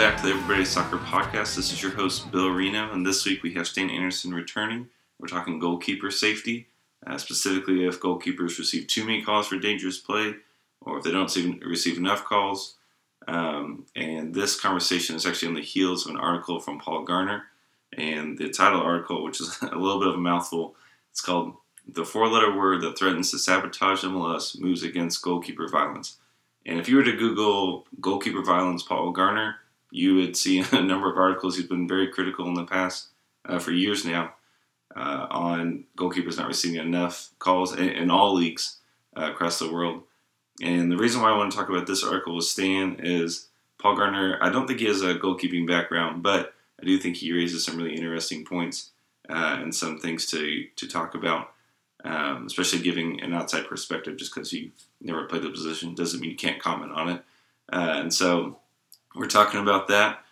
back to the Everybody Soccer Podcast. This is your host, Bill Reno, and this week we have Stan Anderson returning. We're talking goalkeeper safety, uh, specifically if goalkeepers receive too many calls for dangerous play or if they don't receive, enough calls. Um, and this conversation is actually on the heels of an article from Paul Gardner. And the title article, which is a little bit of a mouthful, it's called The Four Letter Word That Threatens to Sabotage MLS Moves Against Goalkeeper Violence. And if you were to Google goalkeeper violence, Paul Gardner, you would see a number of articles. He's been very critical in the past uh, for years now uh, on goalkeepers not receiving enough calls in, in all leagues uh, across the world. And the reason why I want to talk about this article with Stan is Paul Gardner. I don't think he has a goalkeeping background, but I do think he raises some really interesting points uh, and some things to to talk about. Um, especially giving an outside perspective, just because you never played the position doesn't mean you can't comment on it. Uh, and so we're talking about that.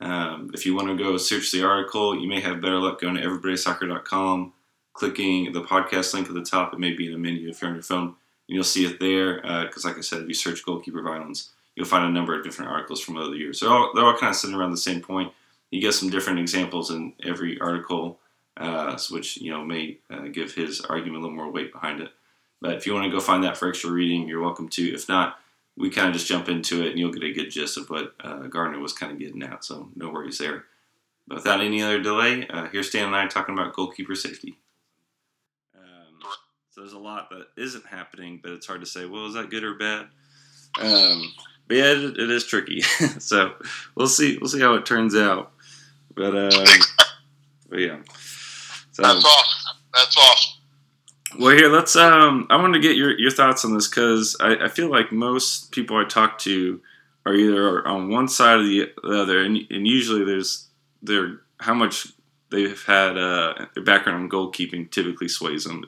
Um, if you want to go search the article, you may have better luck going to everybodysoccer.com, clicking the podcast link at the top. It may be in a menu if you're on your phone. And you'll see it there because, uh, like I said, if you search goalkeeper violence, you'll find a number of different articles from other years. They're all, they're all kind of sitting around the same point. You get some different examples in every article, uh, which you know may uh, give his argument a little more weight behind it. But if you want to go find that for extra reading, you're welcome to. If not, we kind of just jump into it and you'll get a good gist of what uh, Gardner was kind of getting at. So no worries there. But without any other delay, uh, here's Stan and I talking about goalkeeper safety. Um, so there's a lot that isn't happening, but it's hard to say, well, is that good or bad? Um, but yeah, it, it is tricky. so we'll see. We'll see how it turns out. But, uh, but yeah. So, That's awesome. That's awesome. Well, here let's. Um, I want to get your, your thoughts on this because I, I feel like most people I talk to are either on one side or the other, and, and usually there's their how much they've had uh, their background in goalkeeping typically sways them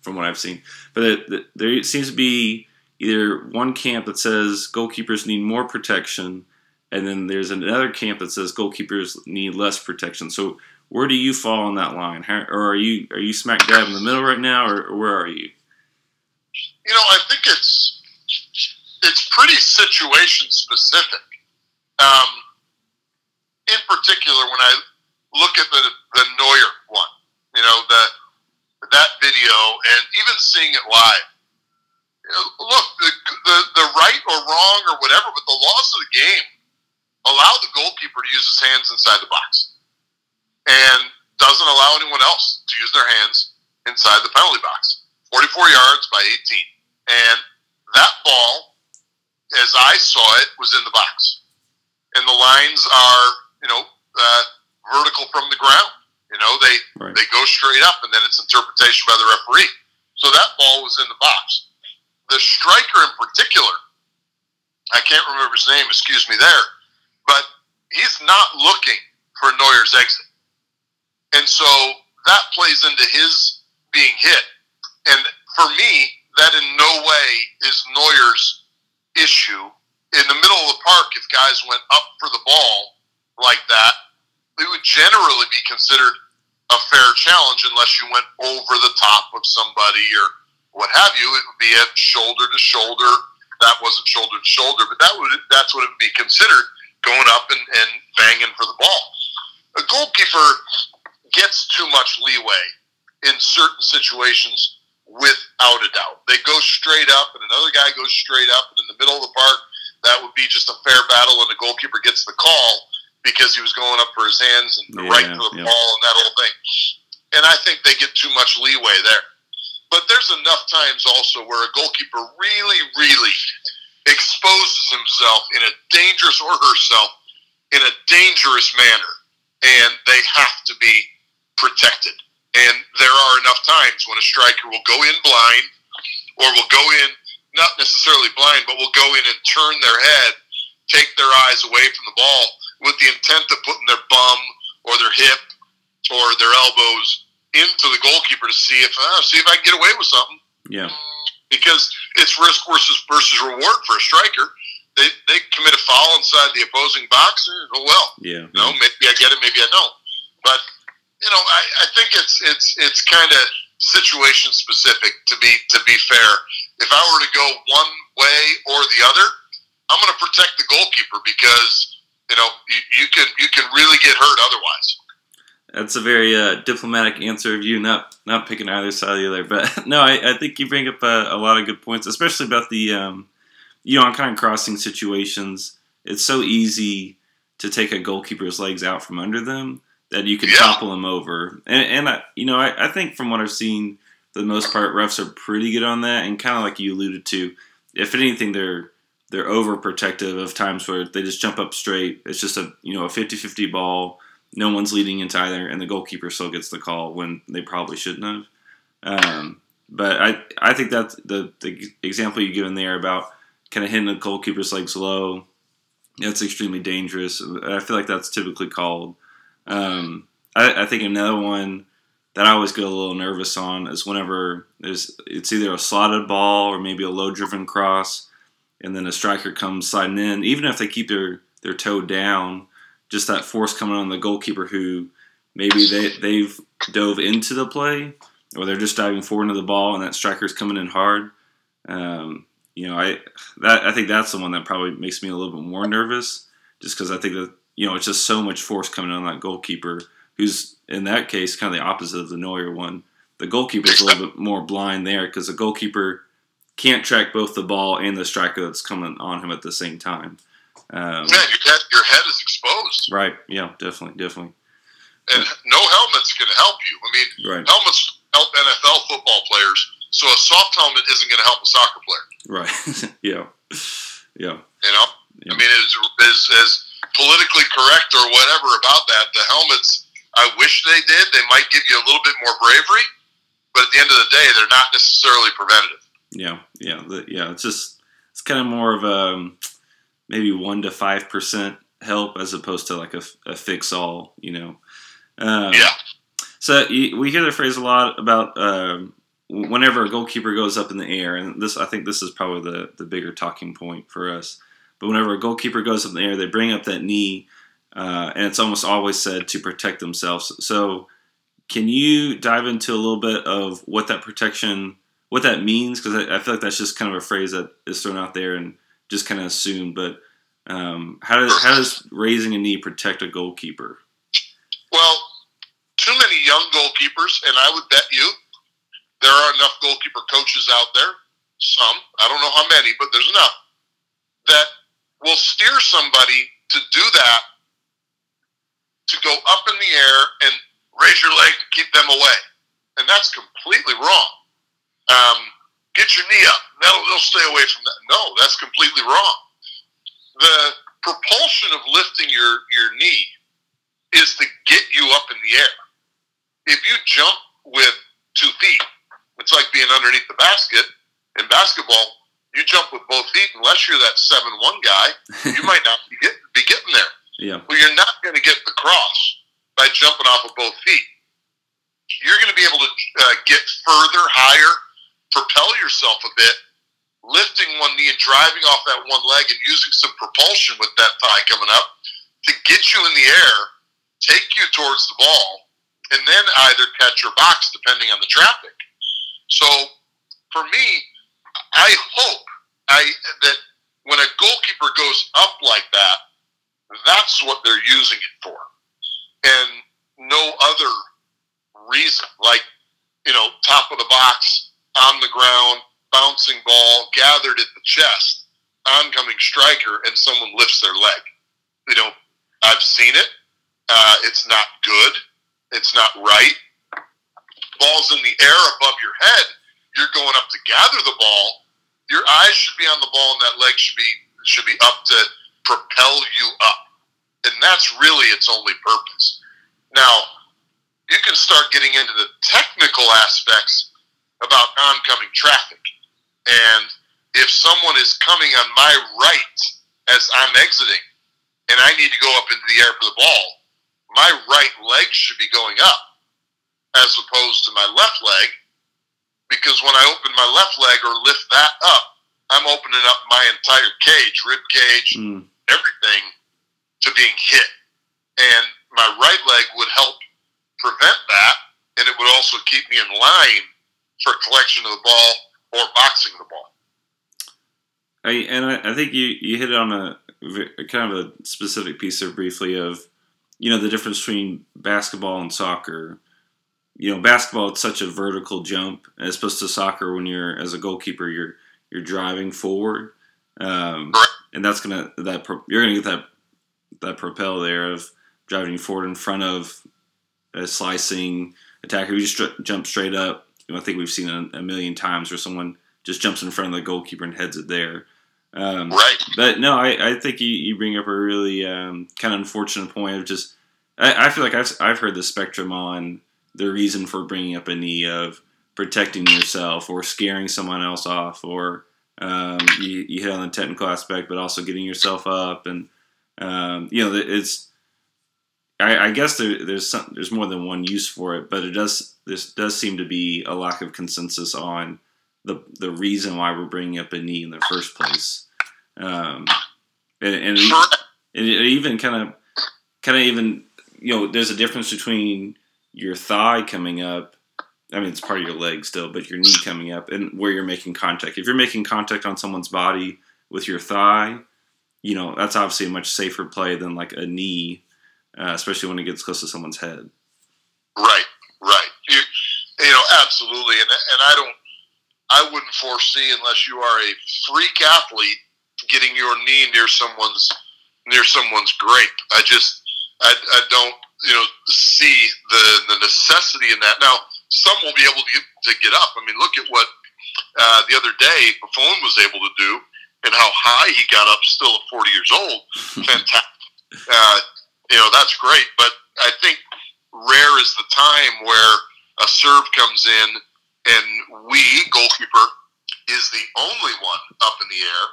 from what I've seen. But there seems to be either one camp that says goalkeepers need more protection, and then there's another camp that says goalkeepers need less protection. So where do you fall on that line? How, or are you are you smack dab in the middle right now, or, or where are you? You know, I think it's it's pretty situation specific. Um, in particular, when I look at the the Neuer one, you know the that video, and even seeing it live. You know, look, the, the the right or wrong or whatever, but the laws of the game allow the goalkeeper to use his hands inside the box and doesn't allow anyone else to use their hands inside the penalty box. 44 yards by 18. And that ball, as I saw it, was in the box. And the lines are, you know, uh, vertical from the ground. You know, they right. they go straight up, and then it's interpretation by the referee. So that ball was in the box. The striker in particular, I can't remember his name. Excuse me, there, but he's not looking for Neuer's exit. And so that plays into his being hit. And for me, that in no way is Neuer's issue. In the middle of the park, if guys went up for the ball like that, it would generally be considered a fair challenge unless you went over the top of somebody or what have you. It would be a shoulder to shoulder. That wasn't shoulder to shoulder, but that would that's what it would be considered going up and, and banging for the ball. A goalkeeper gets too much leeway in certain situations without a doubt. They go straight up, and another guy goes straight up, and in the middle of the park, that would be just a fair battle, and the goalkeeper gets the call because he was going up for his hands and yeah, right to the yeah. ball and that whole thing. And I think they get too much leeway there. But there's enough times also where a goalkeeper really, really exposes himself in a dangerous or herself in a dangerous manner, and they have to be protected. And there are enough times when a striker will go in blind or will go in, not necessarily blind, but will go in and turn their head, take their eyes away from the ball with the intent of putting their bum or their hip or their elbows into the goalkeeper to see if uh, see if I can get away with something. Yeah. Because it's risk versus versus reward for a striker. They, they commit a foul inside the opposing box. Oh well. Yeah. no, maybe I get it, maybe I don't. But you know, I, I think it's it's it's kind of situation specific to be to be fair. If I were to go one way or the other, I'm going to protect the goalkeeper because you know, you, you can you can really get hurt otherwise. That's a very uh, diplomatic answer of you not not picking either side of the other. But no, I, I think you bring up a, a, lot of good points, especially about the um, you know on kind of crossing situations. It's so easy to take a goalkeeper's legs out from under them that you can yeah. topple them over. And, and I, you know, I, I think from what I've seen, for the most part, refs are pretty good on that. And kind of like you alluded to, if anything, they're they're overprotective of times where they just jump up straight. It's just a you know a 50-50 ball. No one's leading into either, and the goalkeeper still gets the call when they probably shouldn't have. Um, but I I think that the the example you given there about kind of hitting the goalkeeper's legs low, that's extremely dangerous. I feel like that's typically called. Um, I, I think another one that I always get a little nervous on is whenever there's it's either a slotted ball or maybe a low driven cross and then a striker comes sliding in, even if they keep their, their toe down, just that force coming on the goalkeeper who maybe they, they've dove into the play or they're just diving forward into the ball and that striker's coming in hard. Um, you know, I that I think that's the one that probably makes me a little bit more nervous, just because I think that you know it's just so much force coming on that goalkeeper, who's in that case kind of the opposite of the Neuer one. The goalkeeper is a little bit more blind there because the goalkeeper can't track both the ball and the striker that's coming on him at the same time. Um, yeah, your head, your head is exposed. Right. Yeah. Definitely. Definitely. And no helmet's can help you. I mean, right. helmets help NFL football players, so a soft helmet isn't going to help a soccer player. Right. yeah. Yeah. You know. Yeah. I mean, as, as as politically correct or whatever about that, the helmets. I wish they did. They might give you a little bit more bravery, but at the end of the day, they're not necessarily preventative. Yeah, yeah, the, yeah. It's just it's kind of more of a maybe one to five percent help as opposed to like a, a fix all. You know. Um, yeah. So we hear the phrase a lot about um, whenever a goalkeeper goes up in the air, and this I think this is probably the the bigger talking point for us. But whenever a goalkeeper goes up in the air, they bring up that knee, uh, and it's almost always said to protect themselves. So, can you dive into a little bit of what that protection what that means because I, I, feel like that's just kind of a phrase that is thrown out there and just kind of assumed. But um, how does how does raising a knee protect a goalkeeper? Well, too many young goalkeepers, and I would bet you there are enough goalkeeper coaches out there. Some I don't know how many, but there's enough that will steer somebody to do that to go up in the air and raise your leg to keep them away, and that's completely wrong um, get your knee up. They'll, they'll stay away from that. No, that's completely wrong. The propulsion of lifting your, your knee is to get you up in the air. If you jump with two feet, it's like being underneath the basket. In basketball, you jump with both feet, unless you're that 7 1 guy, you might not be, get, be getting there. Yeah. Well, you're not going to get the cross by jumping off of both feet. You're going to be able to uh, get further, higher, propel yourself a bit, lifting one knee and driving off that one leg and using some propulsion with that thigh coming up to get you in the air, take you towards the ball, and then either catch or box depending on the traffic. So for me, I hope I that when a goalkeeper goes up like that, that's what they're using it for. And no other reason. Like, you know, top of the box, on the ground, bouncing ball, gathered at the chest, oncoming striker, and someone lifts their leg. You know, I've seen it. Uh, it's not good. It's not right. Ball's in the air above your head. Going up to gather the ball. Your eyes should be on the ball, and that leg should be should be up to propel you up. And that's really its only purpose. Now, you can start getting into the technical aspects about oncoming traffic. And if someone is coming on my right as I'm exiting and I need to go up into the air for the ball, my right leg should be going up as opposed to my left leg because when I open my left leg or lift that up, I'm opening up my entire cage, rib cage, mm. everything to being hit. And my right leg would help prevent that, and it would also keep me in line for collection of the ball or boxing the ball. I, and I, I think you, you hit on a kind of a specific piece there briefly of you know the difference between basketball and soccer. You know, basketball it's such a vertical jump as opposed to soccer when you're as a goalkeeper you're you're driving forward, um, and that's gonna that you're gonna get that that propel there of driving forward in front of a slicing attacker who just jump straight up. You know, I think we've seen a, a, million times where someone just jumps in front of the goalkeeper and heads it there. Um, right. But no, I, I think you, you bring up a really um, kind of unfortunate point of just. I, I feel like I've I've heard the spectrum on the reason for bringing up a knee of protecting yourself or scaring someone else off or um, you, you hit on the technical aspect, but also getting yourself up and um, you know it's I, I guess there, there's some, there's more than one use for it, but it does this does seem to be a lack of consensus on the the reason why we're bringing up a knee in the first place, um, and, and it, even kind of kind of even you know there's a difference between your thigh coming up. I mean, it's part of your leg still, but your knee coming up and where you're making contact. If you're making contact on someone's body with your thigh, you know that's obviously a much safer play than like a knee uh, especially when it gets close to someone's head. Right, right. You, you know, absolutely. And and I don't, I wouldn't foresee unless you are a freak athlete getting your knee near someone's near someone's grape. I just, I, I don't, you know, see the the necessity in that. Now, some will be able to get, to get up. I mean, look at what uh, the other day Buffon was able to do, and how high he got up, still at 40 years old. Fantastic. Uh, you know that's great. But I think rare is the time where a serve comes in and we goalkeeper is the only one up in the air,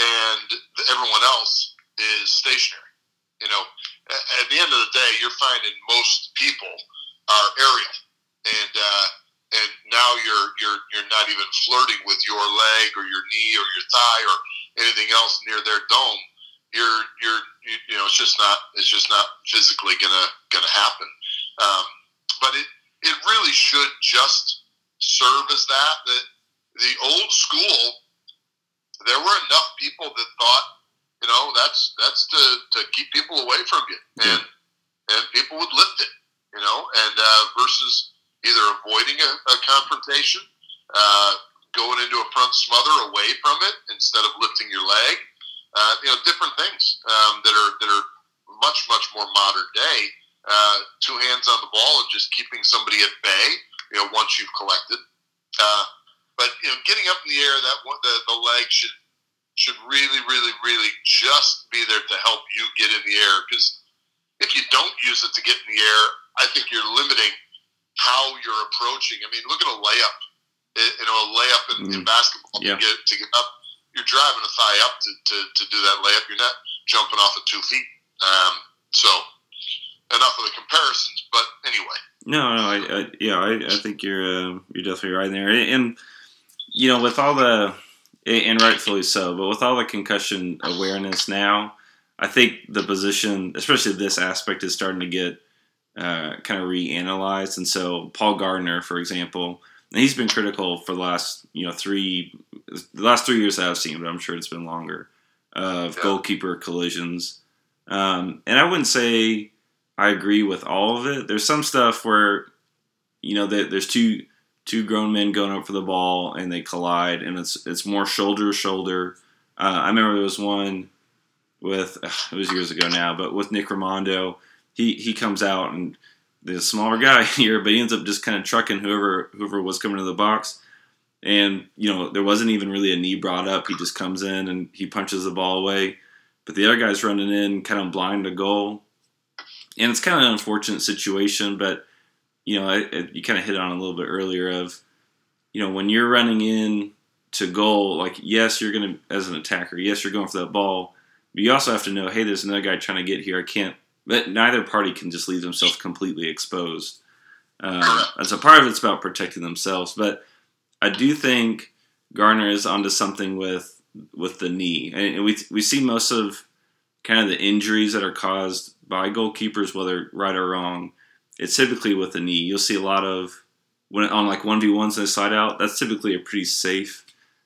and everyone else is stationary. You know, at the end of the day, you're finding most people are aerial, and uh, and now you're you're you're not even flirting with your leg or your knee or your thigh or anything else near their dome you're you're you know it's just not it's just not physically gonna gonna happen. Um, but it it really should just serve as that. That the old school, there were enough people that thought, you know, that's that's to, to keep people away from you, and and people would lift it, you know, and uh, versus either avoiding a, a confrontation, uh, going into a front smother away from it instead of lifting your leg uh, you know, different things um, that are that are much much more modern day. Uh, two hands on the ball and just keeping somebody at bay. You know, once you've collected. Uh, but you know, getting up in the air, that the the leg should should really, really, really just be there to help you get in the air. Because if you don't use it to get in the air, I think you're limiting how you're approaching. I mean, look at a layup. You know, a layup in, mm. in basketball yeah. to get to get up you're driving a thigh up to, to, to do that layup. You're not jumping off of two feet. Um, so enough of the comparisons. But anyway. No, no, I, I yeah, I, I think you're uh, you're definitely right there, and you know, with all the and rightfully so, but with all the concussion awareness now, I think the position, especially this aspect, is starting to get uh, kind of reanalyzed. And so, Paul Gardner, for example, and he's been critical for the last you know three the last three years I've seen, but I'm sure it's been longer of yeah. goalkeeper collisions. Um, and I wouldn't say I agree with all of it. There's some stuff where you know there's two two grown men going up for the ball and they collide, and it's it's more shoulder to shoulder. Uh, I remember there was one with it was years ago now, but with Nick Rimando, he he comes out and the smaller guy here, but he ends up just kind of trucking whoever whoever was coming to the box. And you know there wasn't even really a knee brought up. He just comes in and he punches the ball away. But the other guy's running in, kind of blind to goal. And it's kind of an unfortunate situation, but you know it, it, you kind of hit on a little bit earlier of you know when you're running in to goal, like yes you're gonna as an attacker, yes you're going for that ball, but you also have to know hey there's another guy trying to get here. I can't but neither party can just leave themselves completely exposed. Um, and so part of it's about protecting themselves. But I do think Gardner is onto something with with the knee, and we we see most of kind of the injuries that are caused by goalkeepers, whether right or wrong. It's typically with the knee. You'll see a lot of when on like one v ones and a slide out. That's typically a pretty safe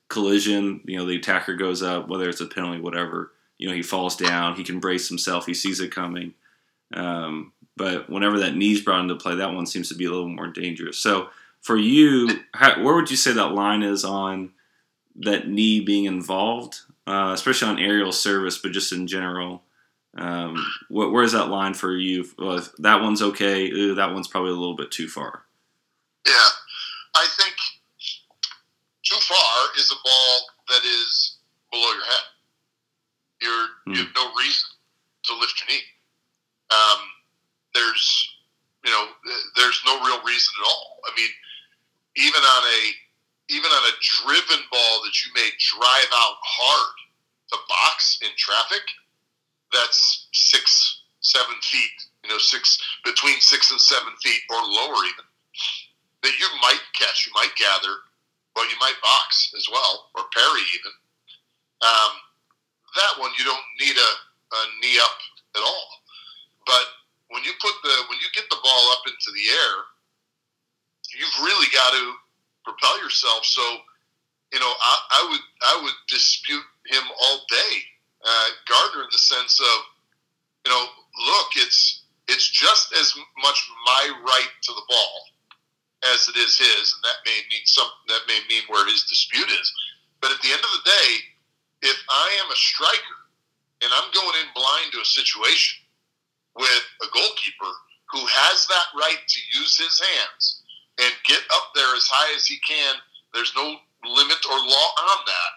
collision. You know, the attacker goes up, whether it's a penalty, whatever. you know he falls down, he can brace himself, he sees it coming. Um, but whenever that knee's brought into play, that one seems to be a little more dangerous. So for you, how, where would you say that line is on that knee being involved, uh, especially on aerial service, but just in general? Um, what, where's that line for you? Well, that one's okay. That one's probably a little bit too far. Yeah, I think too far is a ball that is below your head. You're, hmm. You have no reason to lift your knee. Um, there's, you know, there's no real reason at all. I mean, even on a even on a driven ball that you may drive out hard to box in traffic, that's six, seven feet, you know, six between six and seven feet or lower even. That you might catch, you might gather, but you might box as well, or parry even. Um, that one you don't need a, a knee up at all. But when you put the when you get the ball up into the air, you've really got to propel yourself. So, you know, I, I would I would dispute him all day, uh, Gardner, in the sense of, you know, look, it's it's just as much my right to the ball as it is his, and that may mean some that may mean where his dispute is. But at the end of the day, if I am a striker and I'm going in blind to a situation with a goalkeeper who has that right to use his hands and get up there as high as he can. There's no limit or law on that.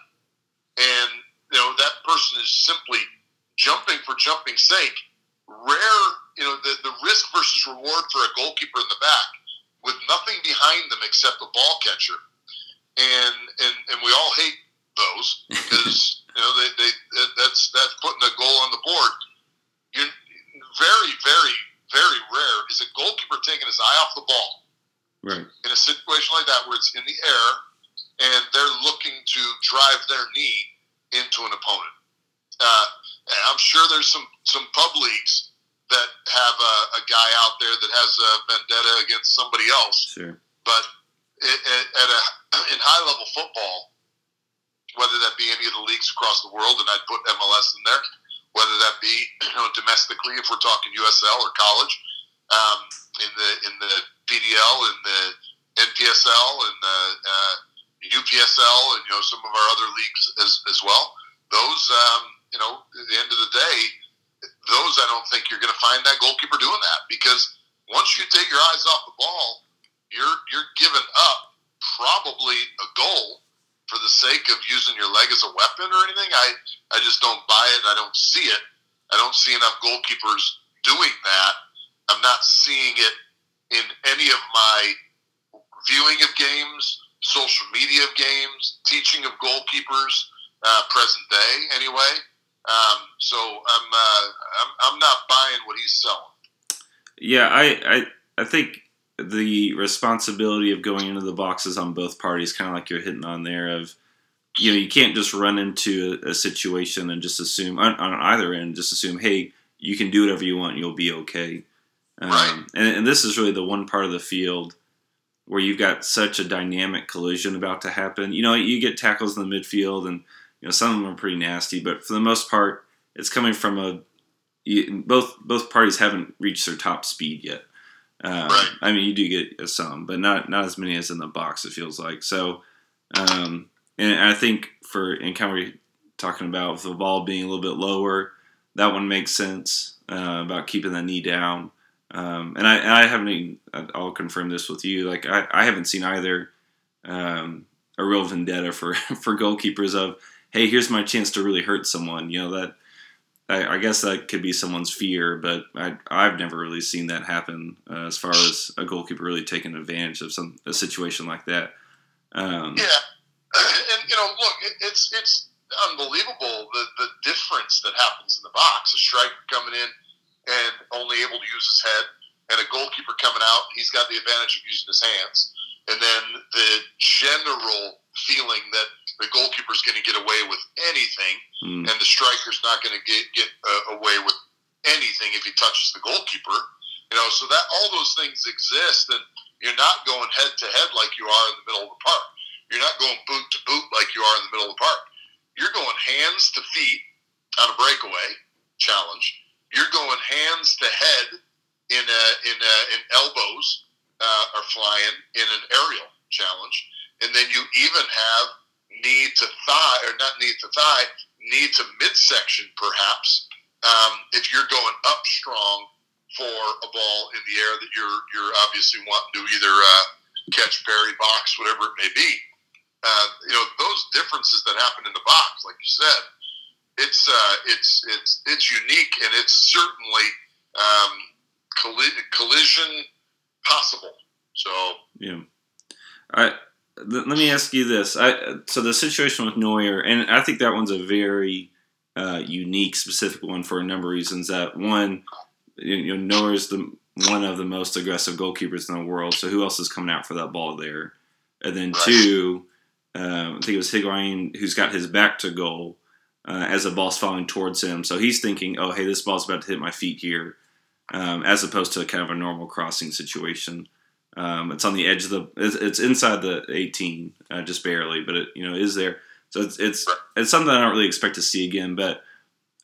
And, you know, that person is simply jumping for jumping's sake. Rare, you know, the, the risk versus reward for a goalkeeper in the back with nothing behind them except a ball catcher. And, and, and we all hate those because, you know, they, they, that's, that's putting a goal on the board. You're very, very, very rare is a goalkeeper taking his eye off the ball Right. In a situation like that where it's in the air and they're looking to drive their knee into an opponent. Uh, I'm sure there's some, some pub leagues that have a, a, guy out there that has a vendetta against somebody else. Sure. But it, it, at a, in high level football, whether that be any of the leagues across the world, and I'd put MLS in there, whether that be you know, domestically, if we're talking USL or college, um, in the in the PDL and the NPSL and the uh, UPSL and you know some of our other leagues as, as well. Those um, you know at the end of the day, those I don't think you're going to find that goalkeeper doing that because once you take your eyes off the ball, you're you're giving up probably a goal for the sake of using your leg as a weapon or anything. I I just don't buy it. I don't see it. I don't see enough goalkeepers doing that. I'm not seeing it in any of my viewing of games, social media of games, teaching of goalkeepers, uh, present day anyway. Um, so I'm, uh, I'm I'm not buying what he's selling. Yeah, I, I I think the responsibility of going into the boxes on both parties, kind of like you're hitting on there, of you know you can't just run into a, a situation and just assume on, on, either end, just assume, hey, you can do whatever you want, and you'll be okay. Um, right. and, and this is really the one part of the field where you've got such a dynamic collision about to happen. You know, you get tackles in the midfield, and you know some of them are pretty nasty, but for the most part, it's coming from a you, both both parties haven't reached their top speed yet. Um, right. I mean, you do get some, but not not as many as in the box. It feels like so. Um, and I think for and kind of talking about the ball being a little bit lower, that one makes sense uh, about keeping the knee down. Um, and I, and I haven't even, I'll confirm this with you. Like I, I haven't seen either um, a real vendetta for for goalkeepers of hey, here's my chance to really hurt someone. You know that I, I guess that could be someone's fear, but I I've never really seen that happen uh, as far as a goalkeeper really taking advantage of some a situation like that. Um, yeah, and you know, look, it, it's it's unbelievable the the difference that happens in the box. A striker coming in and only able to use his head, and a goalkeeper coming out, he's got the advantage of using his hands. And then the general feeling that the goalkeeper's going to get away with anything, mm. and the striker's not going to get get uh, away with anything if he touches the goalkeeper. You know, so that all those things exist, and you're not going head to head like you are in the middle of the park. You're not going boot to boot like you are in the middle of the park. You're going hands to feet on a breakaway challenge. You're going hands to head in a, in a, in elbows uh, are flying in an aerial challenge, and then you even have knee to thigh or not knee to thigh, knee to midsection perhaps. Um, if you're going up strong for a ball in the air that you're you're obviously wanting to either uh, catch, parry, box, whatever it may be. Uh, you know those differences that happen in the box, like you said, it's uh, it's it's it's unique and it's certainly um, colli- collision possible. So yeah, I let me ask you this. I so the situation with Neuer, and I think that one's a very uh, unique, specific one for a number of reasons. That one, you know, Neuer's the one of the most aggressive goalkeepers in the world. So who else is coming out for that ball there? And then two, uh, I think it was Higuain who's got his back to goal uh, as the ball's falling towards him. So he's thinking, oh, hey, this ball's about to hit my feet here, um, as opposed to kind of a normal crossing situation. Um, it's on the edge of the. It's, it's inside the 18, uh, just barely, but it you know is there. So it's it's it's something I don't really expect to see again. But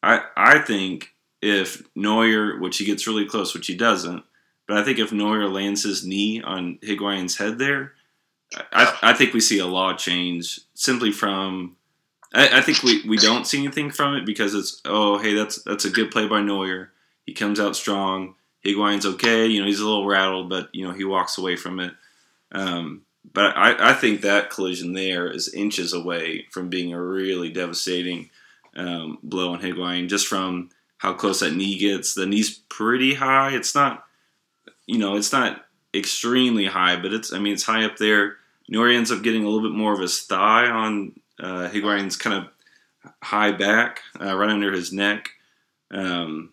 I I think if Neuer, which he gets really close, which he doesn't, but I think if Neuer lands his knee on Higuain's head there, I, I think we see a law change simply from. I, I think we, we don't see anything from it because it's oh hey that's that's a good play by Neuer. He comes out strong. Higuain's okay. You know, he's a little rattled, but you know he walks away from it. Um, but I, I think that collision there is inches away from being a really devastating um, blow on Higuain, just from how close that knee gets. The knee's pretty high. It's not, you know, it's not extremely high, but it's. I mean, it's high up there. Neuer ends up getting a little bit more of his thigh on uh, Higuain's kind of high back, uh, right under his neck. Um,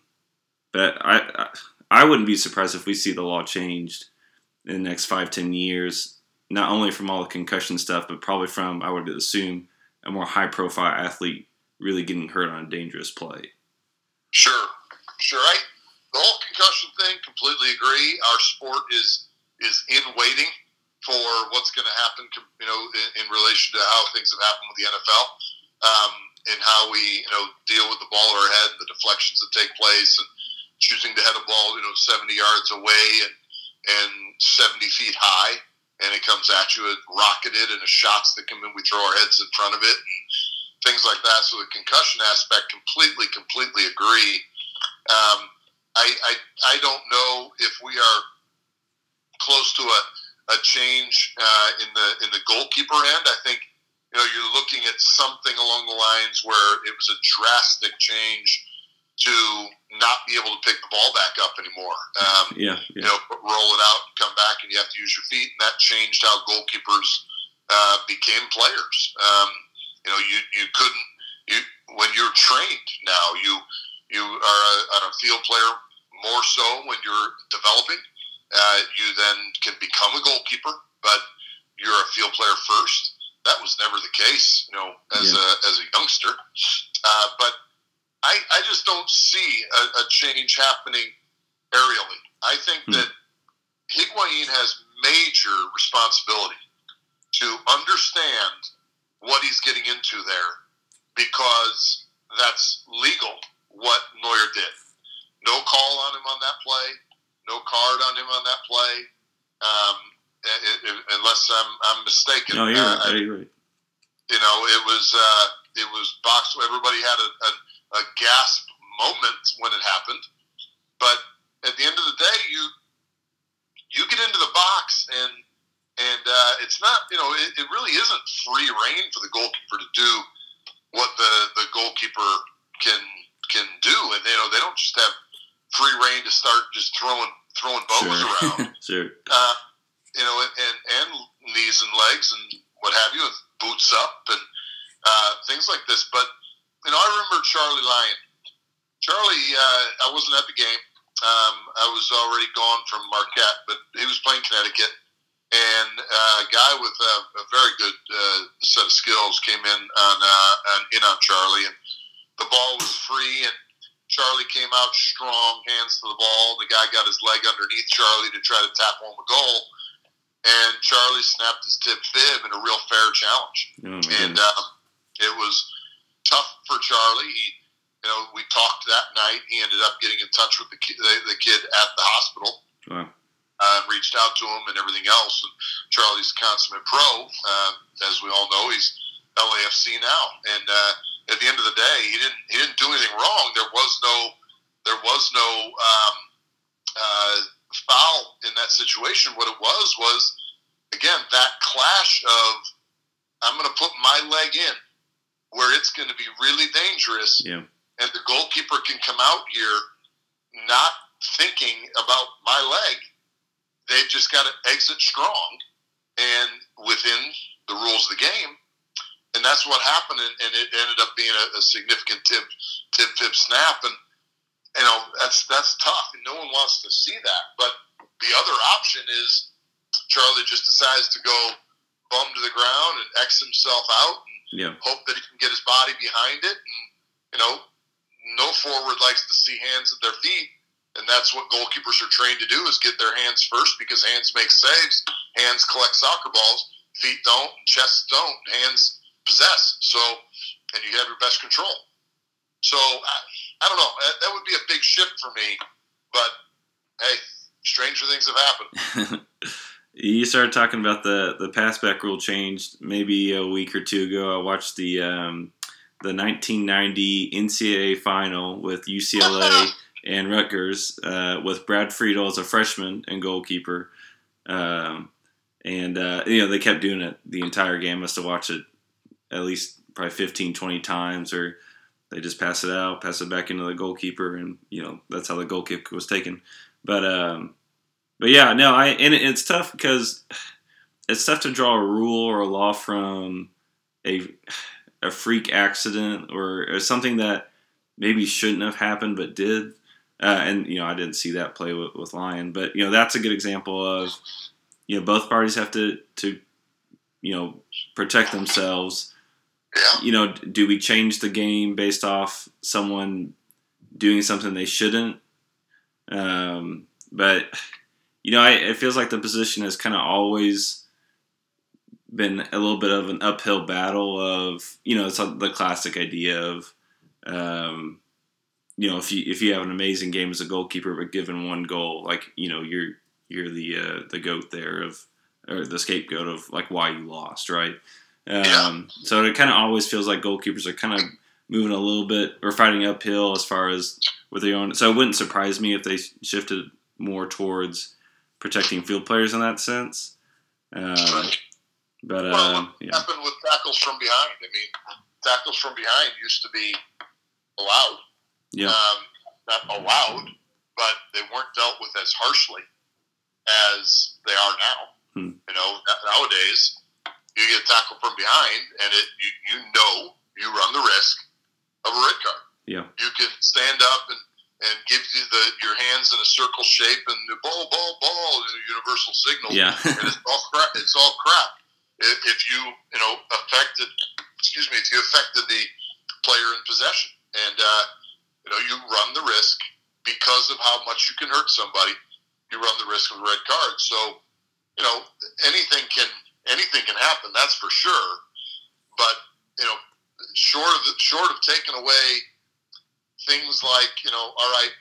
but I, I wouldn't be surprised if we see the law changed in the next five, ten years, not only from all the concussion stuff, but probably from, I would assume, a more high profile athlete really getting hurt on a dangerous play. Sure, sure. I, the whole concussion thing, completely agree. Our sport is is in waiting for what's going to happen, you know, in, in, relation to how things have happened with the NFL, um, and how we, you know, deal with the ball overhead, the deflections that take place, and choosing to head a ball, you know, 70 yards away and, and 70 feet high, and it comes at you, it rocketed, and the shots that come in, we throw our heads in front of it, and things like that. So the concussion aspect, completely, completely agree. Um, I, I, I don't know if we are close to a, a change uh, in the in the goalkeeper end. I think you know you're looking at something along the lines where it was a drastic change to not be able to pick the ball back up anymore. Um, yeah, yeah, You know, roll it out and come back, and you have to use your feet, and that changed how goalkeepers uh, became players. Um, you know, you you couldn't you when you're trained now. You you are a, a field player more so when you're developing. Uh, you then can become a goalkeeper, but you're a field player first. That was never the case, you know, as yeah. a as a youngster. Uh, but I, I just don't see a, a change happening aerially. I think hmm. that Higuain has major responsibility to understand what he's getting into there because that's legal what Neuer did. No call on him on that play, no card on him on that play, um, it, it, unless I'm, I'm mistaken. No, you're uh, right. You're right. You know, it was uh, it was box. Everybody had a, a a gasp moment when it happened. But at the end of the day, you you get into the box and and uh, it's not you know it, it, really isn't free rein for the goalkeeper to do what the the goalkeeper can can do, and you know they don't just have rein to start just throwing throwing bows sure. around. sure. Uh, you know, and and knees and legs and what have you, and boots up and uh, things like this. But you know, I remember Charlie Lyon. Charlie, uh, I wasn't at the game. Um, I was already gone from Marquette, but he was playing Connecticut. And uh, a guy with a, a very good uh, set of skills came in on, uh, on in on Charlie, and the ball was free, and Charlie came out strong, hands to the ball. The guy got his leg underneath Charlie to try to tap home a goal, and Charlie snapped his tib fib in a real fair challenge. Oh, and um, it was tough for Charlie. He you know, we talked that night. He ended up getting in touch with the kid, the, the kid at the hospital. Wow. Uh, reached out to him and everything else. And Charlie's a consummate pro. Uh, as we all know, he's LAFC now. And uh, at the end of the day, he didn't he didn't do anything wrong. There was no there was no um, uh, foul in that situation. What it was was again that clash of I'm going to put my leg in where it's going to be really dangerous. Yeah and the goalkeeper can come out here not thinking about my leg. They've just got to exit strong and within the rules of the game. And that's what happened, and, and it ended up being a, a, significant tip, tip, tip, snap, and you know that's that's tough, and no one wants to see that. But the other option is Charlie just decides to go bum to the ground and X himself out, and yeah. hope that he can get his body behind it, and you know no forward likes to see hands at their feet, and that's what goalkeepers are trained to do is get their hands first because hands make saves, hands collect soccer balls, feet don't, chests don't, hands possess. So, and you have your best control. So I, I don't know. That would be a big shift for me, but hey, stranger things have happened. you started talking about the the pass back rule changed maybe a week or two ago. I watched the um, the 1990 NCAA final with UCLA and Rutgers uh, with Brad Friedel as a freshman and goalkeeper. Um, and, uh, you know, they kept doing it the entire game. I must have watched it at least probably 15, 20 times, or they just pass it out, pass it back into the goalkeeper, and, you know, that's how the goal kick was taken. But, um, but yeah, no, I, and it's tough because it's tough to draw a rule or a law from a a freak accident or, or something that maybe shouldn't have happened but did. Uh, and you know, I didn't see that play with, with Lyon, but you know, that's a good example of you know both parties have to to you know protect themselves. Yeah. You know, do we change the game based off someone doing something they shouldn't? Um, but you know, I, it feels like the position has kind of always been a little bit of an uphill battle of you know it's the classic idea of um, you know if you if you have an amazing game as a goalkeeper but given one goal like you know you're you're the uh, the goat there of or the scapegoat of like why you lost right um, so it kind of always feels like goalkeepers are kind of moving a little bit or fighting uphill as far as with their own so it wouldn't surprise me if they shifted more towards protecting field players in that sense um, but uh, well, yeah. happened with tackles from behind? I mean, tackles from behind used to be allowed. Yeah. Um, not allowed, but they weren't dealt with as harshly as they are now. Hmm. You know, nowadays you get a tackle from behind, and it you, you know you run the risk of a red card. Yeah. You can stand up and and give you the your hands in a circle shape and the ball, ball, ball, is a universal signal. Yeah. and it's all crap. It's all crap if you you know affected excuse me if you affected the player in possession and uh, you know you run the risk because of how much you can hurt somebody you run the risk of a red card so you know anything can anything can happen that's for sure but you know short of short of taking away things like you know all right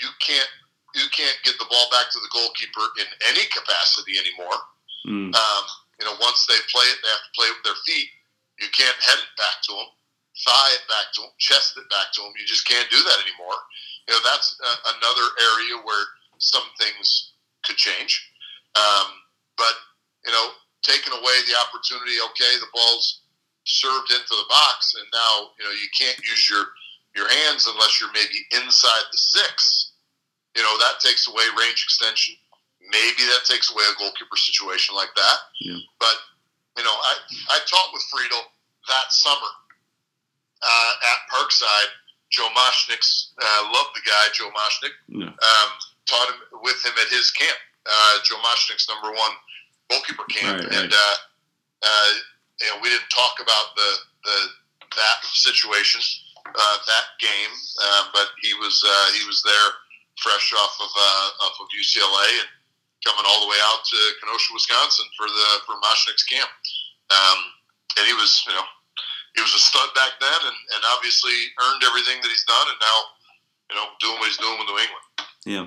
you can't you can't get the ball back to the goalkeeper in any capacity anymore mm. um, you know, once they play it, they have to play it with their feet. You can't head it back to them, thigh it back to them, chest it back to them. You just can't do that anymore. You know, that's uh, another area where some things could change. Um, but, you know, taking away the opportunity, okay, the ball's served into the box, and now, you know, you can't use your, your hands unless you're maybe inside the six. You know, that takes away range extension Maybe that takes away a goalkeeper situation like that. Yeah. But you know, I I taught with Friedel that summer uh, at Parkside. Joe Machnik's uh, loved the guy, Joe Machnik. Yeah. Um, taught him with him at his camp. Uh, Joe Machnik's number one goalkeeper camp, right, and right. Uh, uh, you know, we didn't talk about the the that situation, uh, that game, uh, but he was uh, he was there fresh off of uh, off of UCLA and coming all the way out to Kenosha, Wisconsin for the for Machnik's camp. Um, and he was, you know, he was a stud back then, and, and obviously earned everything that he's done, and now you know doing what he's doing with New England. Yeah,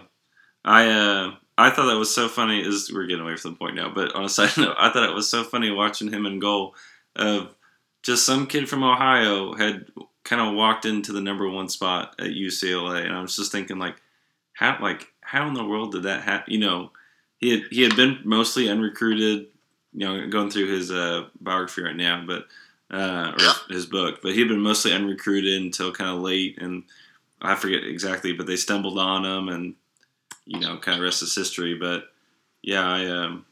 I uh, I thought that was so funny. Is we're getting away from the point now, but on a side note, I thought it was so funny watching him in goal. Of just some kid from Ohio had kind of walked into the number one spot at UCLA, and I was just thinking like, how like how in the world did that happen? You know, he had he had been mostly unrecruited. You know, going through his uh, biography right now, but uh, or his book, but he'd been mostly unrecruited until kind of late, and I forget exactly, but they stumbled on him, and you know, kind of rest is history. But yeah, I um.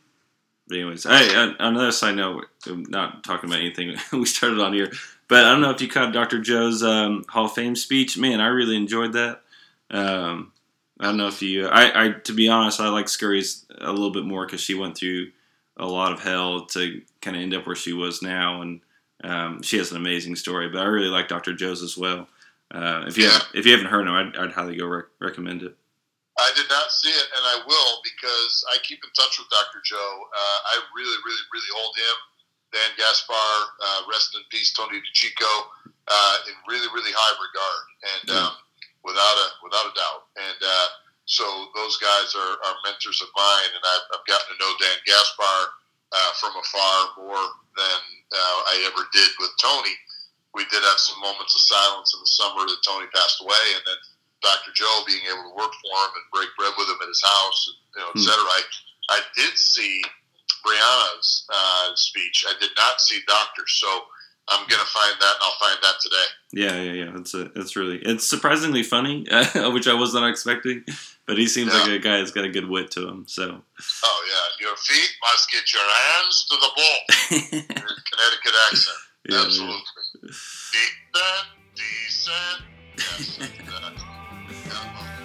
But anyways, uh, another side note. I'm not talking about anything we started on here, but I don't know if you caught Dr. Joe's um, Hall of Fame speech. Man, I really enjoyed that. Um, I don't know if you. I, I to be honest, I like Scurry's a little bit more because she went through a lot of hell to kind of end up where she was now, and um, she has an amazing story. But I really like Dr. Joe's as well. Uh, if you have, if you haven't heard him, I'd, I'd highly go rec- recommend it. I did not see it, and I will because I keep in touch with Dr. Joe. Uh, I really, really, really hold him, Dan Gaspar, uh, rest in peace, Tony DiCicco, uh, in really, really high regard, and um, without a without a doubt. And uh, so those guys are, are mentors of mine, and I've, I've gotten to know Dan Gaspar uh, from afar more than uh, I ever did with Tony. We did have some moments of silence in the summer that Tony passed away, and then Dr. Joe being able to work for him and break bread with him at his house, you know, et Hmm. cetera. I, I did see Briana's uh, speech. I did not see Doctor. so I'm going to find that, and I'll find that today. Yeah, yeah, yeah. It's a, it's really, it's surprisingly funny, which I was not expecting. But he seems like a guy that's got a good wit to him. So, Oh, yeah. Your feet must get your hands to the ball. Connecticut accent. yeah, yeah. Absolutely. Decent, decent. Yes. Yeah.